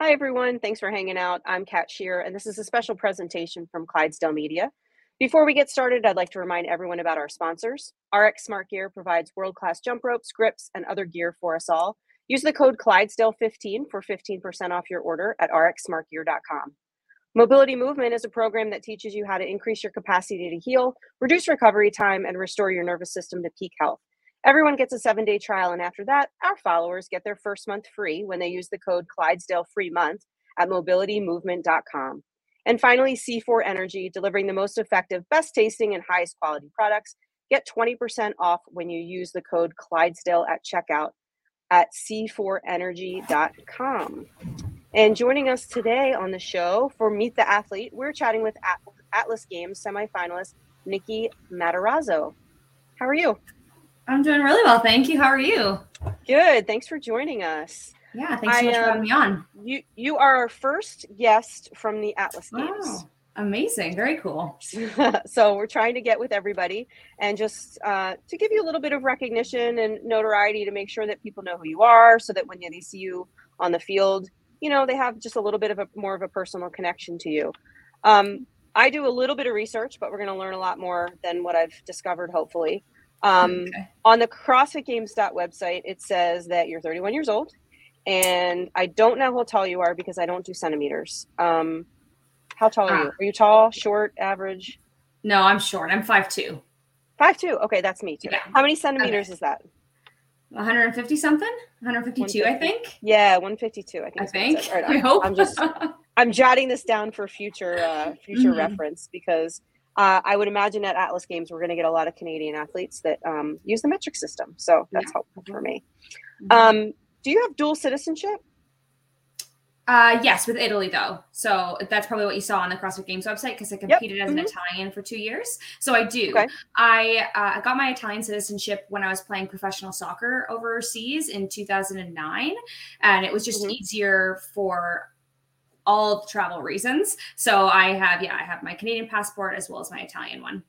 Hi, everyone. Thanks for hanging out. I'm Kat Shear, and this is a special presentation from Clydesdale Media. Before we get started, I'd like to remind everyone about our sponsors. RX Smart Gear provides world class jump ropes, grips, and other gear for us all. Use the code Clydesdale15 for 15% off your order at rxsmartgear.com. Mobility Movement is a program that teaches you how to increase your capacity to heal, reduce recovery time, and restore your nervous system to peak health. Everyone gets a seven day trial, and after that, our followers get their first month free when they use the code Clydesdale Free Month at mobilitymovement.com. And finally, C4 Energy, delivering the most effective, best tasting, and highest quality products. Get 20% off when you use the code Clydesdale at checkout at c4energy.com. And joining us today on the show for Meet the Athlete, we're chatting with Atlas Games semifinalist Nikki Matarazzo. How are you? I'm doing really well, thank you. How are you? Good. Thanks for joining us. Yeah, thanks so I, much for having me on. You you are our first guest from the Atlas Games. Wow. Amazing. Very cool. so we're trying to get with everybody and just uh, to give you a little bit of recognition and notoriety to make sure that people know who you are so that when they see you on the field, you know, they have just a little bit of a more of a personal connection to you. Um, I do a little bit of research, but we're going to learn a lot more than what I've discovered, hopefully. Um, okay. On the CrossFit Games website, it says that you're 31 years old, and I don't know how tall you are because I don't do centimeters. Um, how tall are you? Ah. Are you tall, short, average? No, I'm short. I'm five two. Five two. Okay, that's me too. Yeah. How many centimeters okay. is that? 150 something 152 i think yeah 152 i think i think right, I, hope i'm just i'm jotting this down for future uh future mm-hmm. reference because uh, I would imagine at Atlas Games we're going to get a lot of Canadian athletes that um, use the metric system, so that's yeah. helpful for me. Mm-hmm. Um, do you have dual citizenship? Uh, yes, with Italy though. So that's probably what you saw on the CrossFit Games website because I competed yep. as an mm-hmm. Italian for two years. So I do. Okay. I uh, got my Italian citizenship when I was playing professional soccer overseas in 2009, and it was just mm-hmm. easier for all travel reasons. So I have, yeah, I have my Canadian passport as well as my Italian one.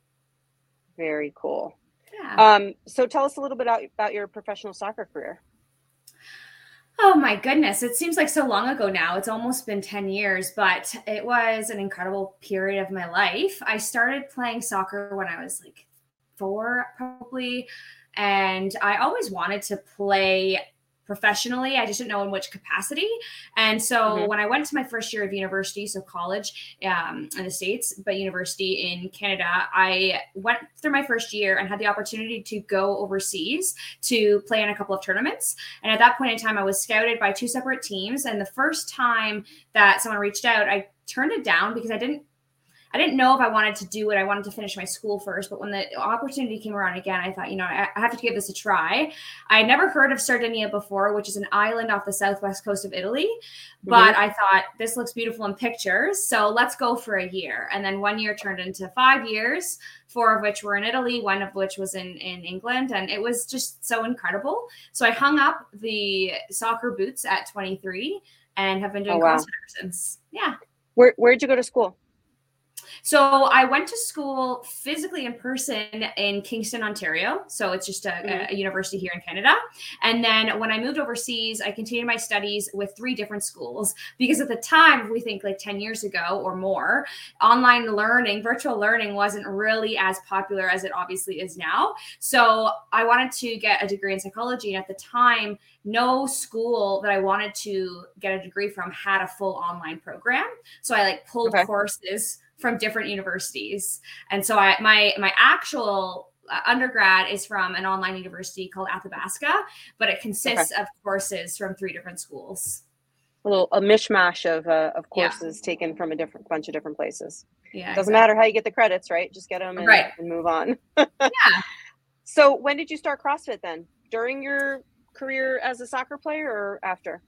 Very cool. Yeah. Um, so tell us a little bit about, about your professional soccer career. Oh my goodness. It seems like so long ago now. It's almost been 10 years, but it was an incredible period of my life. I started playing soccer when I was like four, probably. And I always wanted to play professionally. I just didn't know in which capacity. And so mm-hmm. when I went to my first year of university, so college um, in the States, but university in Canada, I went through my first year and had the opportunity to go overseas to play in a couple of tournaments. And at that point in time, I was scouted by two separate teams. And the first time that someone reached out, I turned it down because I didn't I didn't know if I wanted to do it. I wanted to finish my school first, but when the opportunity came around again, I thought, you know, I, have to give this a try. I had never heard of Sardinia before, which is an island off the southwest coast of Italy, mm-hmm. but I thought this looks beautiful in pictures, so let's go for a year. And then one year turned into five years, four of which were in Italy, one of which was in in England, and it was just so incredible. So I hung up the soccer boots at 23 and have been doing oh, wow. Since. Yeah. Where where'd you go to school? So I went to school physically in person in Kingston, Ontario. So it's just a, mm-hmm. a, university here in Canada. And then when I moved overseas, I continued my studies with three different schools because at the time, if we think like 10 years ago or more, online learning, virtual learning wasn't really as popular as it obviously is now. So I wanted to get a degree in psychology. And at the time, no school that I wanted to get a degree from had a full online program. So I like pulled okay. courses from different universities. And so I my my actual uh, undergrad is from an online university called Athabasca, but it consists okay. of courses from three different schools. A little a mishmash of uh, of courses yeah. taken from a different bunch of different places. Yeah, doesn't exactly. matter how you get the credits, right? Just get them and, right. and move on. yeah. So when did you start CrossFit then? During your career as a soccer player or after?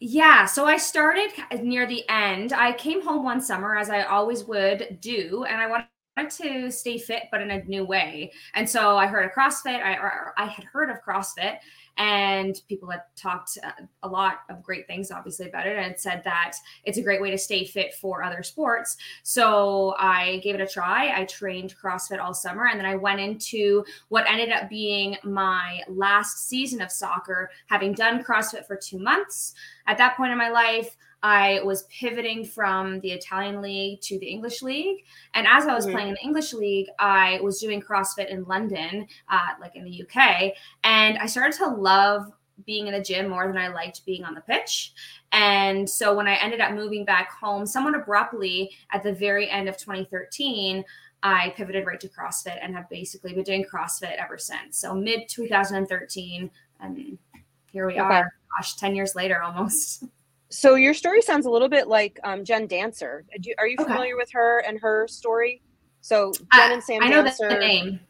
Yeah, so I started near the end. I came home one summer as I always would do, and I wanted to stay fit but in a new way. And so I heard of CrossFit. I I had heard of CrossFit and people had talked uh, a lot of great things obviously about it and said that it's a great way to stay fit for other sports so i gave it a try i trained crossfit all summer and then i went into what ended up being my last season of soccer having done crossfit for two months at that point in my life I was pivoting from the Italian league to the English league. And as I was mm-hmm. playing in the English league, I was doing CrossFit in London, uh, like in the UK. And I started to love being in the gym more than I liked being on the pitch. And so when I ended up moving back home, somewhat abruptly at the very end of 2013, I pivoted right to CrossFit and have basically been doing CrossFit ever since. So mid 2013, and here we okay. are. Gosh, 10 years later almost. So your story sounds a little bit like um, Jen Dancer. Are you familiar okay. with her and her story? So Jen and Sam I know Dancer, the name.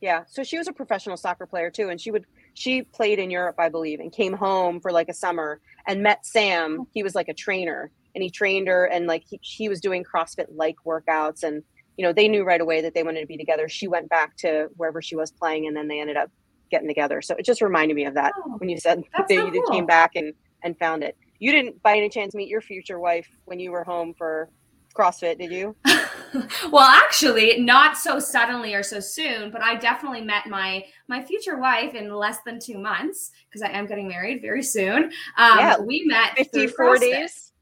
Yeah. So she was a professional soccer player too, and she would she played in Europe, I believe, and came home for like a summer and met Sam. He was like a trainer, and he trained her, and like he, he was doing CrossFit like workouts, and you know they knew right away that they wanted to be together. She went back to wherever she was playing, and then they ended up getting together. So it just reminded me of that oh, when you said that so cool. came back and and found it. You didn't by any chance meet your future wife when you were home for CrossFit, did you? well, actually, not so suddenly or so soon, but I definitely met my my future wife in less than two months because I am getting married very soon. Um, yeah, we met fifty four days.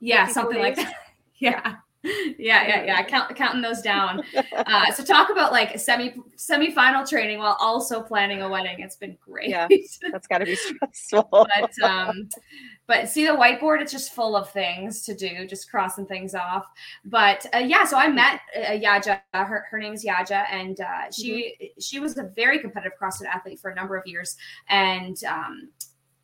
Yeah, something days. like that. yeah yeah, yeah, yeah. Count, counting those down. Uh, so talk about like semi semi final training while also planning a wedding. It's been great. Yeah, that's got to be stressful. but um, but see the whiteboard. It's just full of things to do, just crossing things off. But uh, yeah, so I met uh, Yaja. Her her name is Yaja, and uh, she mm-hmm. she was a very competitive CrossFit athlete for a number of years, and um,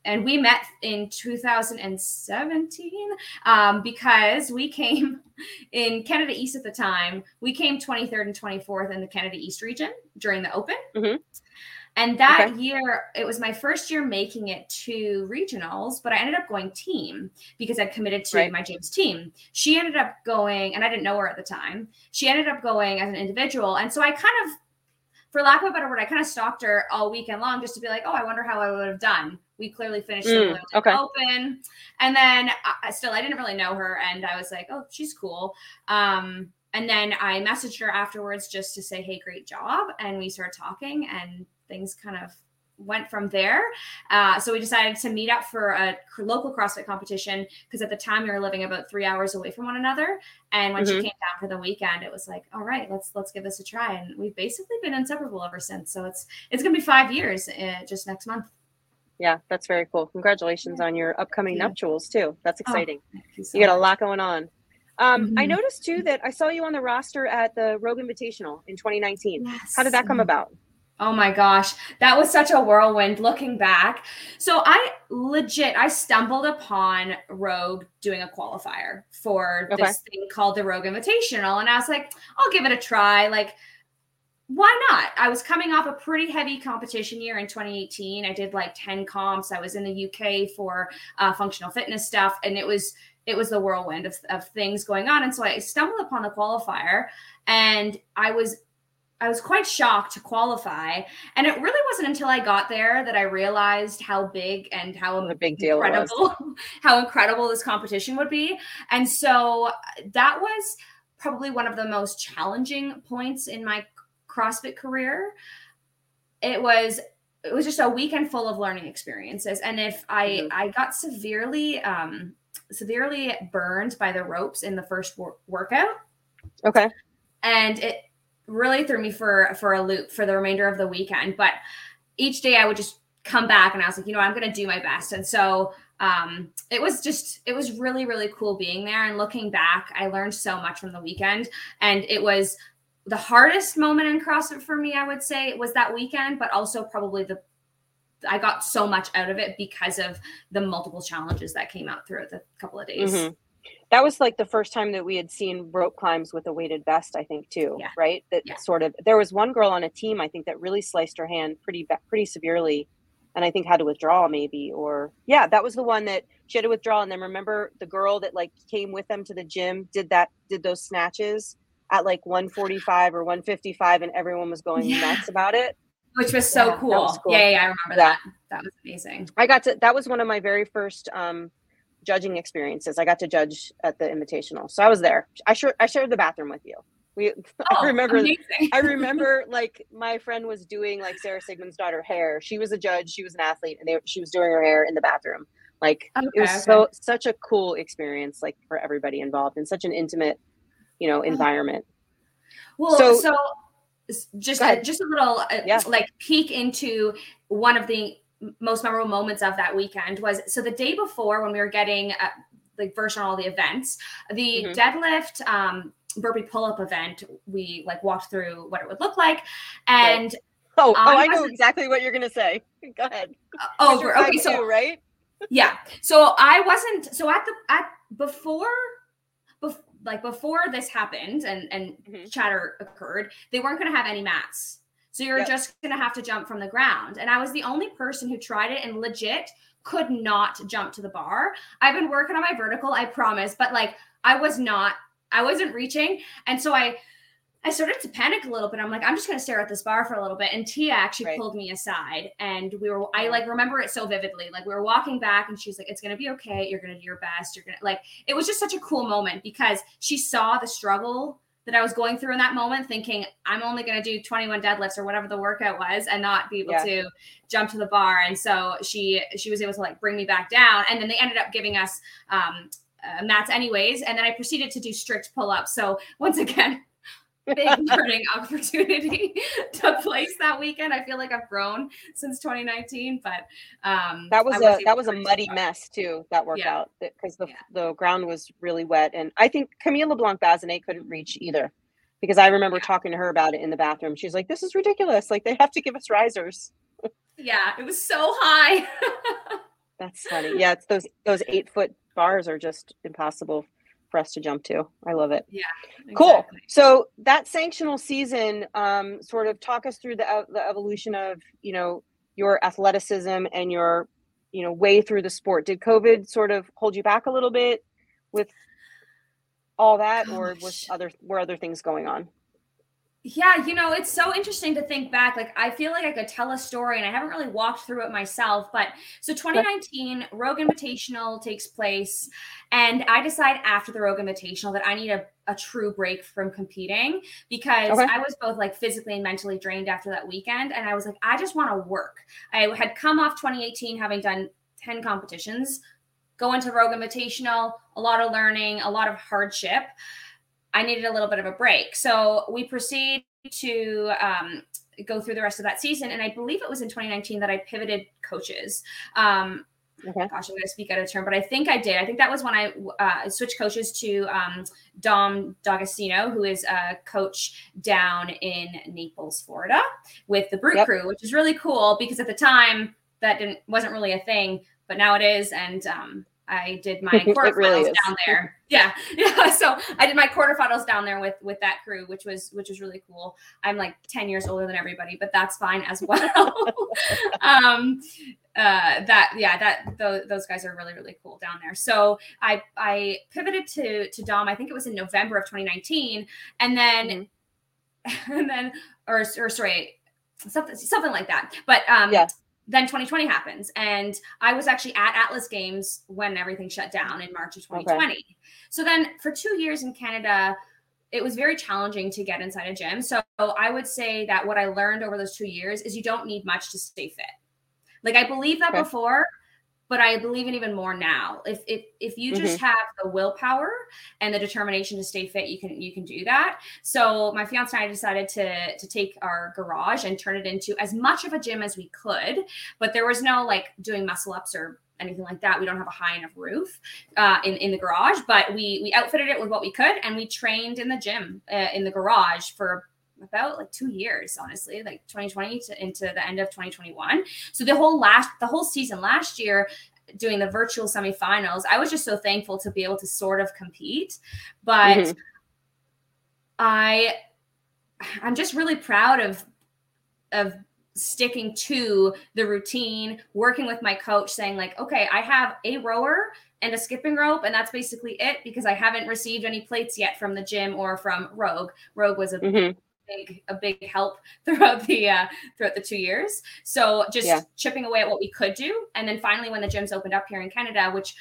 and we met in 2017 um, because we came in Canada East at the time. We came 23rd and 24th in the Canada East region during the Open. Mm-hmm. And that okay. year, it was my first year making it to regionals, but I ended up going team because I'd committed to right. my James team. She ended up going, and I didn't know her at the time. She ended up going as an individual. And so I kind of for lack of a better word, I kind of stalked her all weekend long just to be like, oh, I wonder how I would have done. We clearly finished mm, the okay. open, and then I, still I didn't really know her, and I was like, oh, she's cool. Um, and then I messaged her afterwards just to say, hey, great job, and we started talking, and things kind of went from there. Uh, so we decided to meet up for a local CrossFit competition because at the time we were living about three hours away from one another. And when mm-hmm. she came down for the weekend, it was like, all right, let's let's give this a try. And we've basically been inseparable ever since. So it's it's gonna be five years uh, just next month. Yeah, that's very cool. Congratulations on your upcoming nuptials too. That's oh, exciting. Oh, you, so you, got a lot going on. Um, mm-hmm. I noticed too that I saw you on the roster at the Rogue Invitational in 2019. Yes. How did that come about? Oh my gosh, that was such a whirlwind looking back. So I legit I stumbled upon Rogue doing a qualifier for okay. this thing called the Rogue Invitational and I was like, I'll give it a try. Like why not? I was coming off a pretty heavy competition year in 2018. I did like 10 comps. I was in the UK for uh, functional fitness stuff and it was it was the whirlwind of, of things going on. And so I stumbled upon the qualifier and I was I was quite shocked to qualify. And it really wasn't until I got there that I realized how big and how a big deal incredible, how incredible this competition would be. And so that was probably one of the most challenging points in my CrossFit career. It was it was just a weekend full of learning experiences. And if I mm-hmm. I got severely um severely burned by the ropes in the first wor- workout. Okay. And it really threw me for for a loop for the remainder of the weekend. But each day I would just come back and I was like, you know, I'm going to do my best. And so um, it was just it was really really cool being there and looking back. I learned so much from the weekend, and it was the hardest moment in CrossFit for me. I would say was that weekend, but also probably the I got so much out of it because of the multiple challenges that came out throughout the couple of days. Mm-hmm that was like the first time that we had seen rope climbs with a weighted vest i think too yeah. right that yeah. sort of there was one girl on a team i think that really sliced her hand pretty pretty severely and i think had to withdraw maybe or yeah that was the one that she had to withdraw and then remember the girl that like came with them to the gym did that did those snatches at like 145 or 155 and everyone was going yeah. nuts about it which was so yeah, cool. Was cool. Yeah, yeah, I remember that. That was amazing. I got to that was one of my very first um judging experiences. I got to judge at the invitational. So I was there. I sure I shared the bathroom with you. We oh, I remember I remember like my friend was doing like Sara Sigmundsdottir hair. She was a judge, she was an athlete, and they, she was doing her hair in the bathroom Like Okay, it was okay. so such a cool experience, like for everybody involved, and such an intimate, you know, environment. Well, So- so, just a, just a little uh, Yeah. like peek into one of the most memorable moments of that weekend was so the day before when we were getting uh, like version on all the events, the Mhm. deadlift um burpee pull up event, we like walked through what it would look like, and Oh, oh, I know exactly what you're gonna say. Go ahead. oh, okay, so two, right? yeah so i wasn't so at the at before bef, like before this happened and and Mhm. chatter occurred they weren't going to have any mats so you're Yep. just going to have to jump from the ground and i was the only person who tried it and legit could not jump to the bar i've been working on my vertical i promise but like i was not i wasn't reaching and so i I started to panic a little bit. I'm like, I'm just gonna stare at this bar for a little bit. And Tia actually Right. pulled me aside, and we were. I like remember it so vividly. Like we were walking back, and she's like, "It's gonna be okay. You're gonna do your best. You're gonna like." It was just such a cool moment because she saw the struggle that I was going through in that moment, thinking I'm only gonna do 21 deadlifts or whatever the workout was, and not be able Yeah. to jump to the bar. And so she she was able to like bring me back down, and then they ended up giving us um, uh, mats anyways. And then I proceeded to do strict pull ups. So once again big learning opportunity took place that weekend. I feel like I've grown since 2019, but um, That was a that was a muddy mess too. That workout because the Yeah. the ground was really wet, and I think Camille LeBlanc Bazinet couldn't reach either because I remember Yeah. talking to her about it in the bathroom. She's like, "This is ridiculous! Like they have to give us risers." Yeah, it was so high. That's funny. Yeah, it's those those eight foot bars are just impossible for us to jump to. I love it. Yeah. Cool. So that sanctional season, um, sort of talk us through the the evolution of you know your athleticism and your you know way through the sport. Did COVID sort of hold you back a little bit with all that, or was other were other things going on? Yeah, you know, it's so interesting to think back. Like, I feel like I could tell a story, and I haven't really walked through it myself. But so 2019, Rogue Invitational takes place, and I decide after the Rogue Invitational that I need a, a true break from competing because Okay. I was both like physically and mentally drained after that weekend. And I was like, I just want to work. I had come off 2018 having done 10 competitions, go into Rogue Invitational, a lot of learning, a lot of hardship. I needed a little bit of a break. So we proceed to um, go through the rest of that season. And I believe it was in 2019 that I pivoted coaches. Um, Okay. gosh, I'm going to speak out of turn, but I think I did. I think that was when I uh, switched coaches to um, Dom D'Agostino, who is a coach down in Naples, Florida, with the Brute Yep. Crew, which is really cool because at the time that didn't wasn't really a thing, but now it is. And um, I did my quarterfinals really down there. Yeah, yeah. So I did my quarterfinals down there with with that crew, which was which was really cool. I'm like 10 years older than everybody, but that's fine as well. um, uh, that yeah, that those, those guys are really really cool down there. So I I pivoted to to Dom. I think it was in November of 2019, and then Mhm. and then or or sorry something something like that. But um, Yeah. Then 2020 happens. And i was actually at atlas games when everything shut down in march of 2020 so then for two years in canada it was very challenging to get inside a gym. So i would say that what i learned over those two years is you don't need much to stay fit. Like i believe that Okay. before but i believe in even more now if if, if you just Mm-hmm. have the willpower and the determination to stay fit you can you can do that so my fiance and I decided to to take our garage and turn it into as much of a gym as we could, but there was no like doing muscle ups or anything like that. We don't have a high enough roof uh, in in the garage, but we we outfitted it with what we could, and we trained in the gym uh, in the garage for about like two years honestly like 2020 to into the end of 2021 so the whole last the whole season last year doing the virtual semifinals i was just so thankful to be able to sort of compete but Mhm. I I'm just really proud of of sticking to the routine, working with my coach, saying like, okay, I have a rower and a skipping rope, and that's basically it because I haven't received any plates yet from the gym or from Rogue. Rogue was a Mhm. Big a big help throughout the uh, throughout the two years. So just Yeah. chipping away at what we could do, and then finally when the gyms opened up here in Canada, which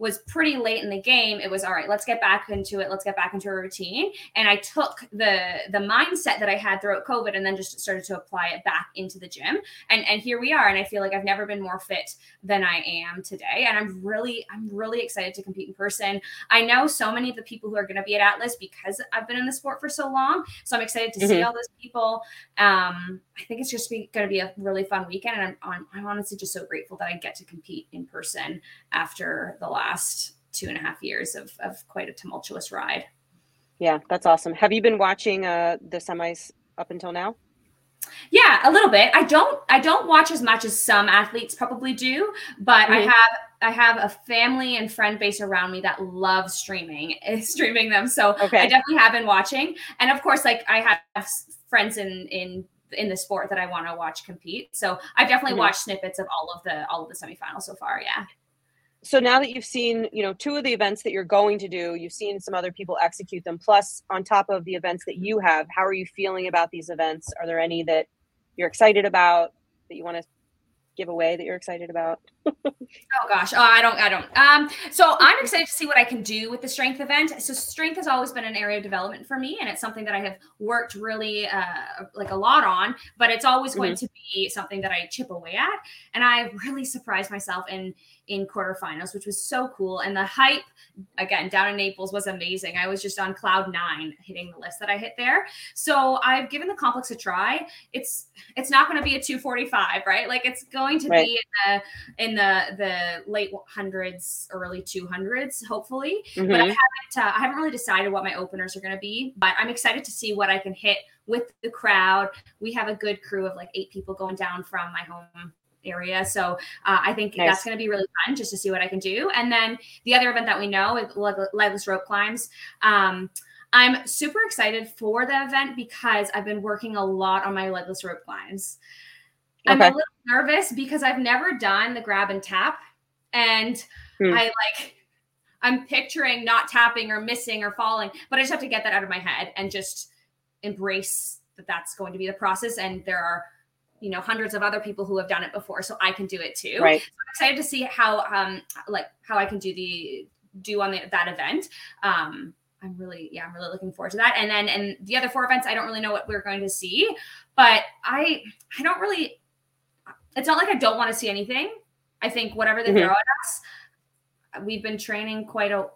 was pretty late in the game, it was all right, let's get back into it. Let's get back into a routine. And I took the the mindset that I had throughout COVID and then just started to apply it back into the gym. And and here we are. And I feel like I've never been more fit than I am today. And I'm really, I'm really excited to compete in person. I know so many of the people who are going to be at Atlas because I've been in the sport for so long. So I'm excited to mm-hmm. see all those people. Um, I think it's just going to be a really fun weekend. And I'm, I'm, I'm honestly just so grateful that I get to compete in person after the last last two and a half years of, of quite a tumultuous ride. Yeah, that's awesome. Have you been watching uh, the semis up until now? Yeah, a little bit. I don't I don't watch as much as some athletes probably do, but mm-hmm. I have I have a family and friend base around me that love streaming streaming them. So okay. I definitely have been watching. And of course like I have friends in in in the sport that I want to watch compete. So I've definitely mm-hmm. watched snippets of all of the all of the semifinals so far. Yeah so now that you've seen you know two of the events that you're going to do you've seen some other people execute them plus on top of the events that you have how are you feeling about these events? Are there any that you're excited about that you want to give away that you're excited about oh gosh oh, i don't i don't um so i'm excited to see what i can do with the strength event so strength has always been an area of development for me and it's something that i have worked really uh like a lot on but it's always going mm-hmm. to be something that i chip away at and i really surprised myself in in quarterfinals, which was so cool. And the hype, again, down in Naples was amazing. I was just on cloud nine hitting the list that I hit there. So I've given the complex a try. It's it's not going to be a 245, right? Like it's going to right. be in the in the the late hundreds, early 200s, hopefully. Mm-hmm. But I haven't uh, I haven't really decided what my openers are going to be. But I'm excited to see what I can hit with the crowd. We have a good crew of like eight people going down from my home area. So uh, I think nice. that's going to be really fun just to see what I can do. And then the other event that we know is legless rope climbs. Um, I'm super excited for the event because I've been working a lot on my legless rope climbs. Okay. I'm a little nervous because I've never done the grab and tap. And hmm. I like, I'm picturing not tapping or missing or falling, but I just have to get that out of my head and just embrace that that's going to be the process. And there are you know hundreds of other people who have done it before so i can do it too right so i'm excited to see how um like how i can do the do on the, that event um i'm really yeah i'm really looking forward to that and then and the other four events i don't really know what we're going to see but i i don't really it's not like i don't want to see anything i think whatever they mm-hmm. throw at us we've been training quite a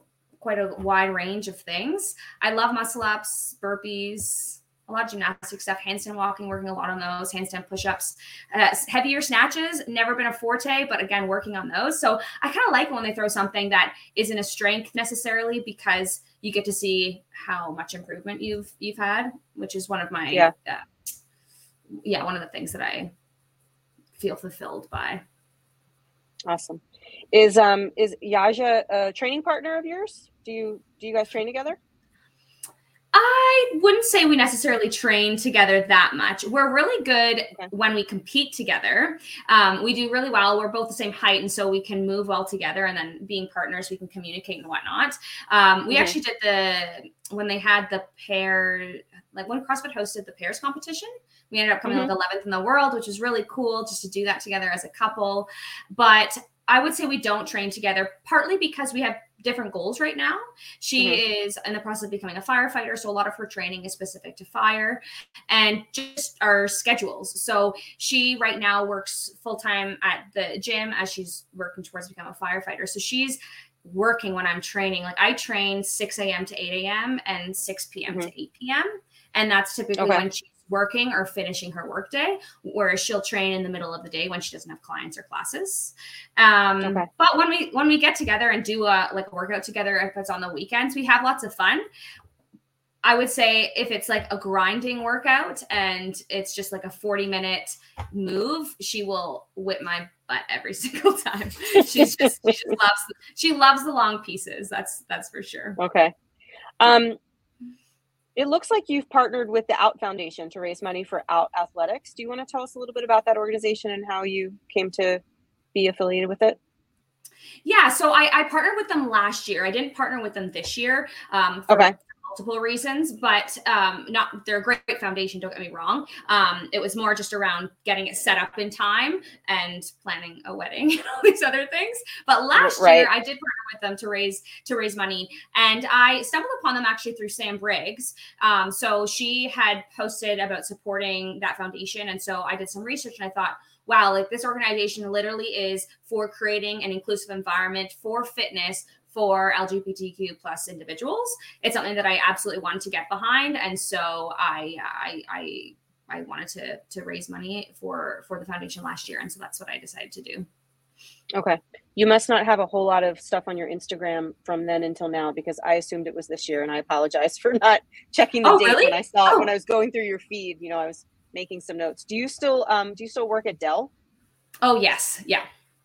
quite a wide range of things i love muscle ups burpees a lot of gymnastic stuff, handstand walking, working a lot on those, handstand push-ups, uh, heavier snatches, never been a forte, but again, working on those. So I kind of like when they throw something that isn't a strength necessarily because you get to see how much improvement you've you've had, which is one of my yeah, uh, yeah one of the things that I feel fulfilled by. Awesome. Is um is Yaja a training partner of yours? Do you do you guys train together? I wouldn't say we necessarily train together that much. We're really good okay. when we compete together. Um, we do really well. We're both the same height, and so we can move well together. And then being partners, we can communicate and whatnot. Um, we mm-hmm. actually did the when they had the pair, like when CrossFit hosted the pairs competition. We ended up coming mm-hmm. like 11th in the world, which is really cool just to do that together as a couple. But I would say we don't train together, partly because we have different goals right now. She mm-hmm. is in the process of becoming a firefighter, so a lot of her training is specific to fire and just our schedules. So she right now works full time at the gym as she's working towards becoming a firefighter. So she's working when I'm training. Like I train 6 a.m. to 8 a.m. and 6 p.m. mm-hmm. to 8 p.m. And that's typically okay. when she's working or finishing her workday, whereas she'll train in the middle of the day when she doesn't have clients or classes. Um, okay. But when we when we get together and do a like a workout together, if it's on the weekends, we have lots of fun. I would say if it's like a grinding workout and it's just like a 40 minute move, she will whip my butt every single time. She's just she just loves she loves the long pieces. That's that's for sure. Okay. Um it looks like you've partnered with the Out Foundation to raise money for Out Athletics. Do you want to tell us a little bit about that organization and how you came to be affiliated with it? Yeah, so I, I partnered with them last year. I didn't partner with them this year. Um, okay. Multiple reasons, but um, not they're a great foundation. Don't get me wrong. Um, it was more just around getting it set up in time and planning a wedding and all these other things. But last right. year, I did partner with them to raise to raise money, and I stumbled upon them actually through Sam Briggs. Um, so she had posted about supporting that foundation, and so I did some research, and I thought wow, like this organization literally is for creating an inclusive environment for fitness for LGBTQ plus individuals. It's something that I absolutely wanted to get behind, and so I I I, I wanted to to raise money for for the foundation last year, and so that's what I decided to do. Okay. You must not have a whole lot of stuff on your Instagram from then until now because I assumed it was this year and I apologize for not checking the oh, date really? when I saw oh. it when I was going through your feed. You know, I was making some notes. Do you still um do you still work at Dell? Oh yes. Yeah.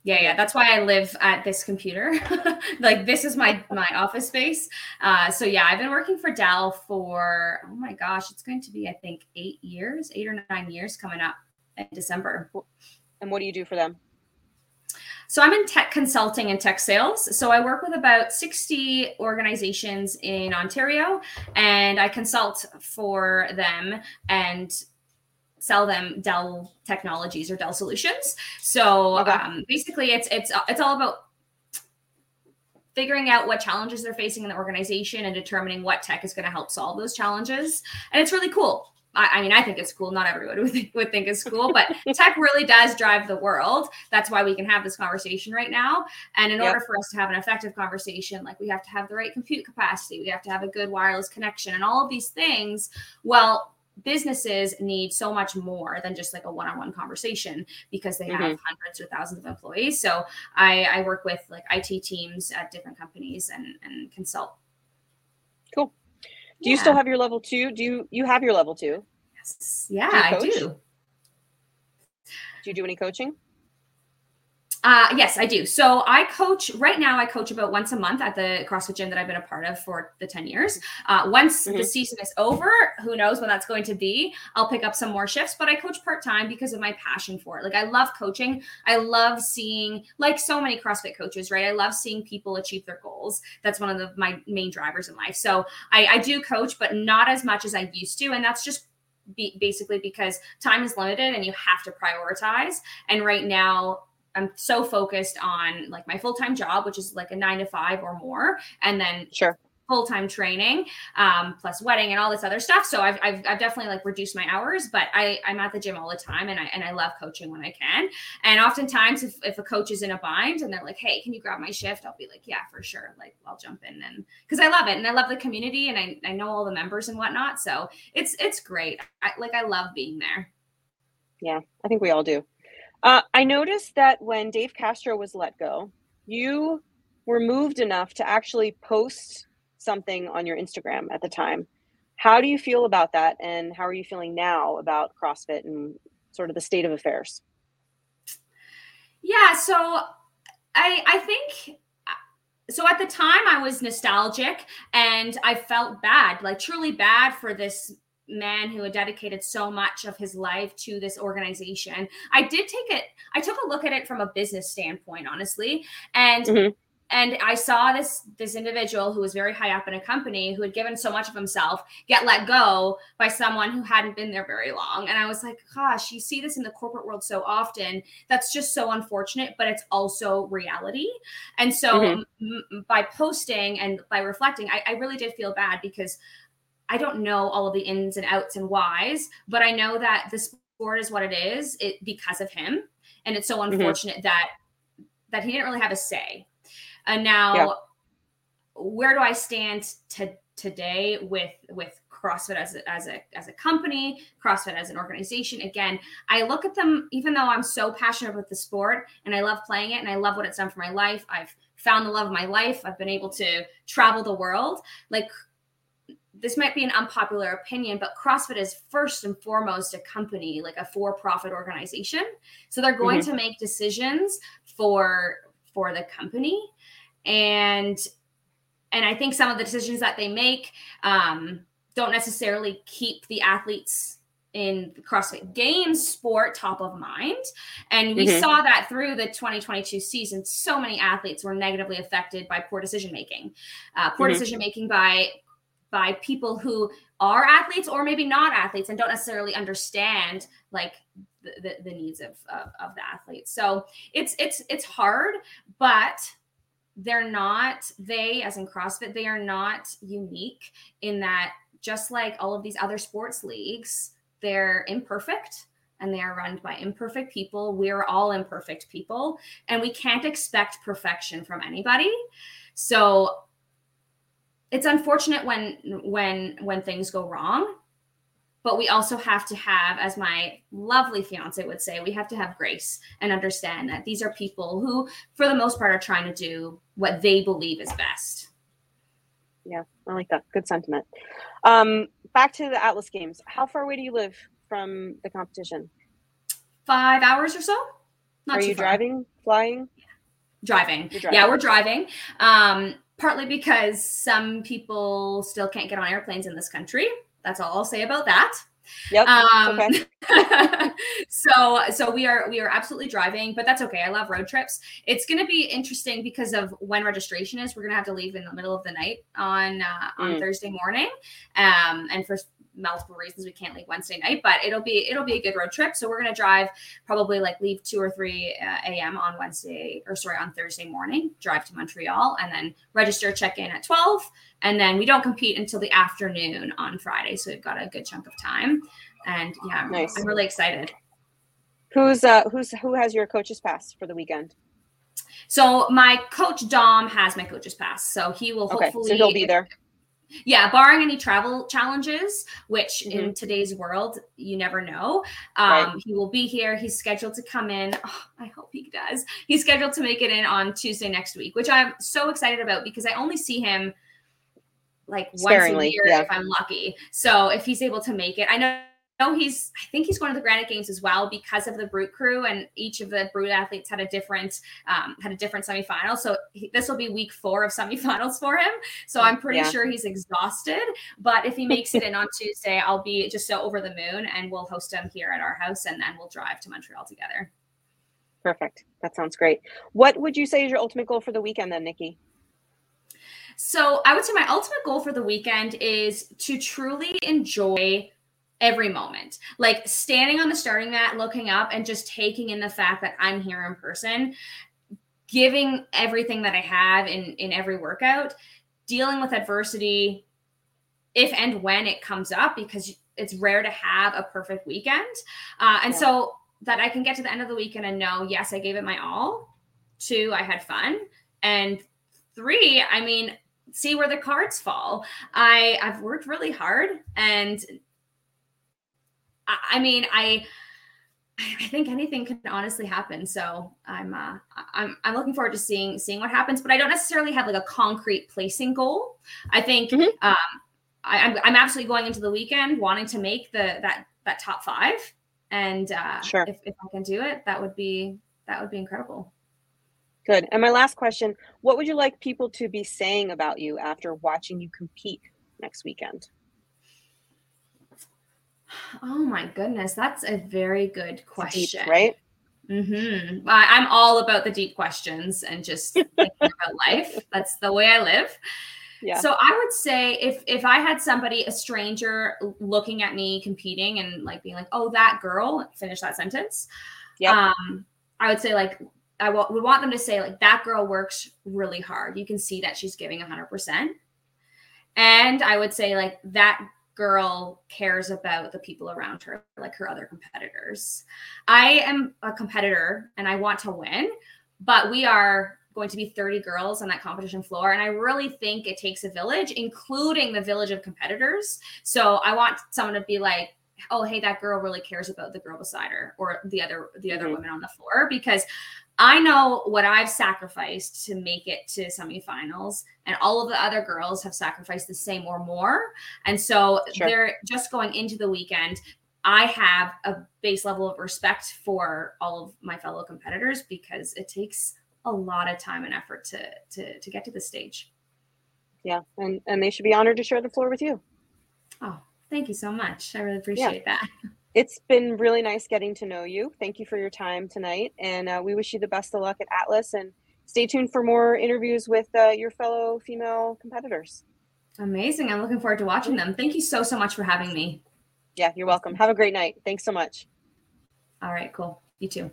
Yeah, yeah. That's why I live at this computer. like this is my my office space. Uh, so yeah, I've been working for Dell for oh my gosh, it's going to be I think eight years, eight or nine years coming up in December. And what do you do for them? So I'm in tech consulting and tech sales. So I work with about 60 organizations in Ontario and I consult for them and sell them Dell technologies or Dell solutions. So okay. um, basically, it's it's it's all about figuring out what challenges they're facing in the organization and determining what tech is going to help solve those challenges. And it's really cool. I, I mean, I think it's cool. Not everyone would think, would think it's cool, but tech really does drive the world. That's why we can have this conversation right now. And in yep. order for us to have an effective conversation, like we have to have the right compute capacity, we have to have a good wireless connection, and all of these things. Well, businesses need so much more than just like a one-on-one conversation because they have mm-hmm. hundreds or thousands of employees. So I, I work with like it teams at different companies and and consult. Cool. Do yeah. you still have your level two? Do you you have your level two? Yes. Yeah do i do. do you do any coaching uh, yes, I do. So I coach right now. I coach about once a month at the CrossFit gym that I've been a part of for the ten years. Uh, once mm-hmm. the season is over, who knows when that's going to be? I'll pick up some more shifts, but I coach part time because of my passion for it. Like I love coaching. I love seeing, like so many CrossFit coaches, right? I love seeing people achieve their goals. That's one of the, my main drivers in life. So I, I do coach, but not as much as I used to, and that's just be, basically because time is limited and you have to prioritize. And right now, I'm so focused on like my full time job, which is like a nine to five or more, and then sure full time training, um, plus wedding and all this other stuff. So I've, I've, I've, definitely like reduced my hours, but I, I'm at the gym all the time and I, and I love coaching when I can. And oftentimes if, if a coach is in a bind and they're like, Hey, can you grab my shift? I'll be like, yeah, for sure. Like I'll jump in and cause I love it. And I love the community and I, I know all the members and whatnot. So it's, it's great. I, like I love being there. Yeah, I think we all do. Uh, I noticed that when Dave Castro was let go, you were moved enough to actually post something on your Instagram at the time. How do you feel about that? And how are you feeling now about CrossFit and sort of the state of affairs? Yeah, so I I think so at the time I was nostalgic and I felt bad, like truly bad for this man who had dedicated so much of his life to this organization. I did take it, I took a look at it from a business standpoint, honestly. And mm-hmm. and I saw this this individual who was very high up in a company who had given so much of himself get let go by someone who hadn't been there very long. And I was like, gosh, you see this in the corporate world so often. That's just so unfortunate, but it's also reality. And so mm-hmm. m- by posting and by reflecting, I, I really did feel bad because I don't know all of the ins and outs and whys, but I know that the sport is what it is it, because of him. And it's so mm-hmm. unfortunate mm-hmm. that that he didn't really have a say. And now yeah. where do I stand to today with with CrossFit as a, as a as a company, CrossFit as an organization. Again, I look at them even though I'm so passionate about the sport and I love playing it and I love what it's done for my life. I've found the love of my life. I've been able to travel the world. Like this might be an unpopular opinion, but CrossFit is first and foremost a company, like a for-profit organization. So they're going mm-hmm. to make decisions for for the company, and and I think some of the decisions that they make um, don't necessarily keep the athletes in the CrossFit Games sport top of mind. And we mm-hmm. saw that through the 2022 season. So many athletes were negatively affected by poor decision making, uh, poor mm-hmm. decision making by by people who are athletes or maybe not athletes and don't necessarily understand like the, the, the needs of, of, of the athletes so it's it's it's hard but they're not they as in crossfit they are not unique in that just like all of these other sports leagues they're imperfect and they are run by imperfect people. We're all imperfect people and we can't expect perfection from anybody. So it's unfortunate when when when things go wrong but we also have to have as my lovely fiance would say we have to have grace and understand that these are people who for the most part are trying to do what they believe is best. Yeah i like that. Good sentiment. Um back to the atlas games. How far away do you live from the competition? Five hours or so? Not are you far. driving? Flying? Driving. driving yeah we're driving. Um partly because some people still can't get on airplanes in this country. That's all I'll say about that. Yep. Um, okay. so so we are we are absolutely driving, but that's okay. I love road trips. It's going to be interesting because of when registration is. We're going to have to leave in the middle of the night on uh, on mm. Thursday morning, um, and for multiple reasons we can't leave Wednesday night, but it'll be it'll be a good road trip. So we're gonna drive probably like leave two or three uh, a.m. on Wednesday or sorry on Thursday morning, drive to Montreal, and then register check in at twelve, and then we don't compete until the afternoon on Friday. So we've got a good chunk of time, and yeah, nice. I'm really excited. Who's uh who's who has your coach's pass for the weekend? So my coach Dom has my coach's pass, so he will okay, hopefully so he'll be there yeah barring any travel challenges which mm-hmm. in today's world you never know um, right. he will be here he's scheduled to come in oh, i hope he does he's scheduled to make it in on tuesday next week which i'm so excited about because i only see him like Sparingly, once a year yeah. if i'm lucky so if he's able to make it i know know he's I think he's going to the Granite Games as well because of the Brute crew and each of the Brute athletes had a different um, had a different semifinal. So he, this will be week four of semifinals for him. So I'm pretty yeah. sure he's exhausted. But if he makes it in on Tuesday, I'll be just so over the moon and we'll host him here at our house and then we'll drive to Montreal together. Perfect. That sounds great. What would you say is your ultimate goal for the weekend then, Nikki? So I would say my ultimate goal for the weekend is to truly enjoy every moment. Like standing on the starting mat, looking up, and just taking in the fact that I'm here in person, giving everything that I have in in every workout, dealing with adversity if and when it comes up because it's rare to have a perfect weekend. Uh, and yeah. so that I can get to the end of the weekend and know, yes, I gave it my all. Two, I had fun. And three, I mean, see where the cards fall. I I've worked really hard and I, I mean, I I think anything can honestly happen. So I'm uh, I'm I'm looking forward to seeing seeing what happens. But I don't necessarily have like a concrete placing goal. I think mm-hmm. um, I, am I'm, I'm absolutely going into the weekend wanting to make the that that top five. And uh, sure. if, if I can do it, that would be that would be incredible. Good. And my last question: What would you like people to be saying about you after watching you compete next weekend? Oh my goodness, that's a very good question. Deep, right? Mm-hmm. I'm all about the deep questions and just thinking about life. That's the way I live. Yeah. So I would say if if I had somebody, a stranger, looking at me competing and like being like, "Oh, that girl," finish that sentence. Yeah. Um, I would say like I w- would want them to say like that girl works really hard. You can see that she's giving hundred percent. And I would say like that girl cares about the people around her, like her other competitors. I am a competitor and I want to win, but we are going to be 30 girls on that competition floor. And I really think it takes a village, including the village of competitors. So I want someone to be like, oh hey that girl really cares about the girl beside her or the other the other mm-hmm. women on the floor because I know what I've sacrificed to make it to semifinals, and all of the other girls have sacrificed the same or more. And so sure. they're just going into the weekend. I have a base level of respect for all of my fellow competitors because it takes a lot of time and effort to to to get to this stage. Yeah, and and they should be honored to share the floor with you. Oh, thank you so much. I really appreciate yeah. that. It's been really nice getting to know you. Thank you for your time tonight. And uh, we wish you the best of luck at Atlas and stay tuned for more interviews with uh, your fellow female competitors. Amazing. I'm looking forward to watching them. Thank you so, so much for having me. Yeah, you're welcome. Have a great night. Thanks so much. All right, cool. You too.